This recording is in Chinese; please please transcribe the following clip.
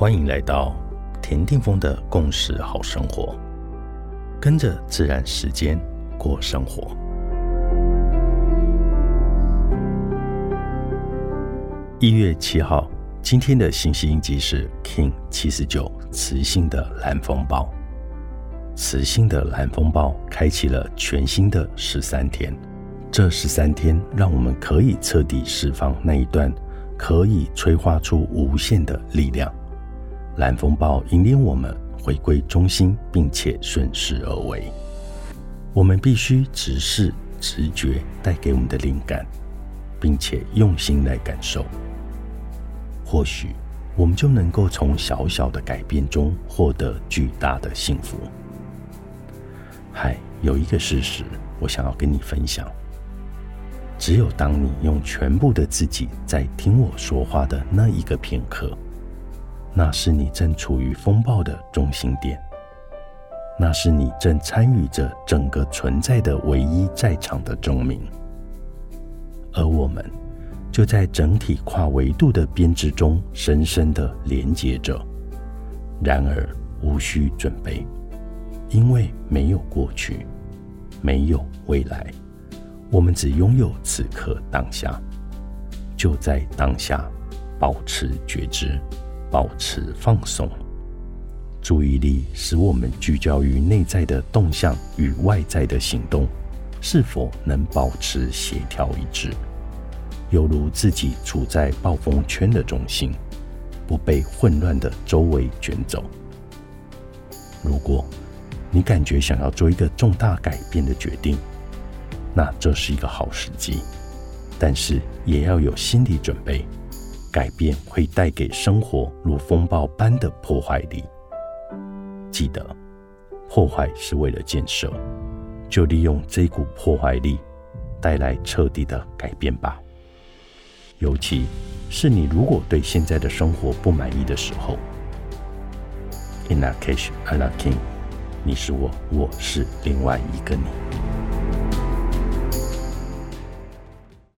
欢迎来到田定峰的共识好生活，跟着自然时间过生活。一月七号，今天的信息印记是 King 七十九磁性的蓝风暴。磁性的蓝风暴开启了全新的十三天，这十三天让我们可以彻底释放那一段可以催化出无限的力量。蓝风暴引领我们回归中心，并且顺势而为。我们必须直视直觉带给我们的灵感，并且用心来感受。或许我们就能够从小小的改变中获得巨大的幸福。嗨，有一个事实，我想要跟你分享：只有当你用全部的自己在听我说话的那一个片刻。那是你正处于风暴的中心点，那是你正参与着整个存在的唯一在场的证明，而我们就在整体跨维度的编织中深深的连接着。然而，无需准备，因为没有过去，没有未来，我们只拥有此刻当下，就在当下，保持觉知。保持放松，注意力使我们聚焦于内在的动向与外在的行动是否能保持协调一致，犹如自己处在暴风圈的中心，不被混乱的周围卷走。如果你感觉想要做一个重大改变的决定，那这是一个好时机，但是也要有心理准备。改变会带给生活如风暴般的破坏力。记得，破坏是为了建设，就利用这股破坏力，带来彻底的改变吧。尤其是你如果对现在的生活不满意的时候。In a case, I'm not king。你是我，我是另外一个你。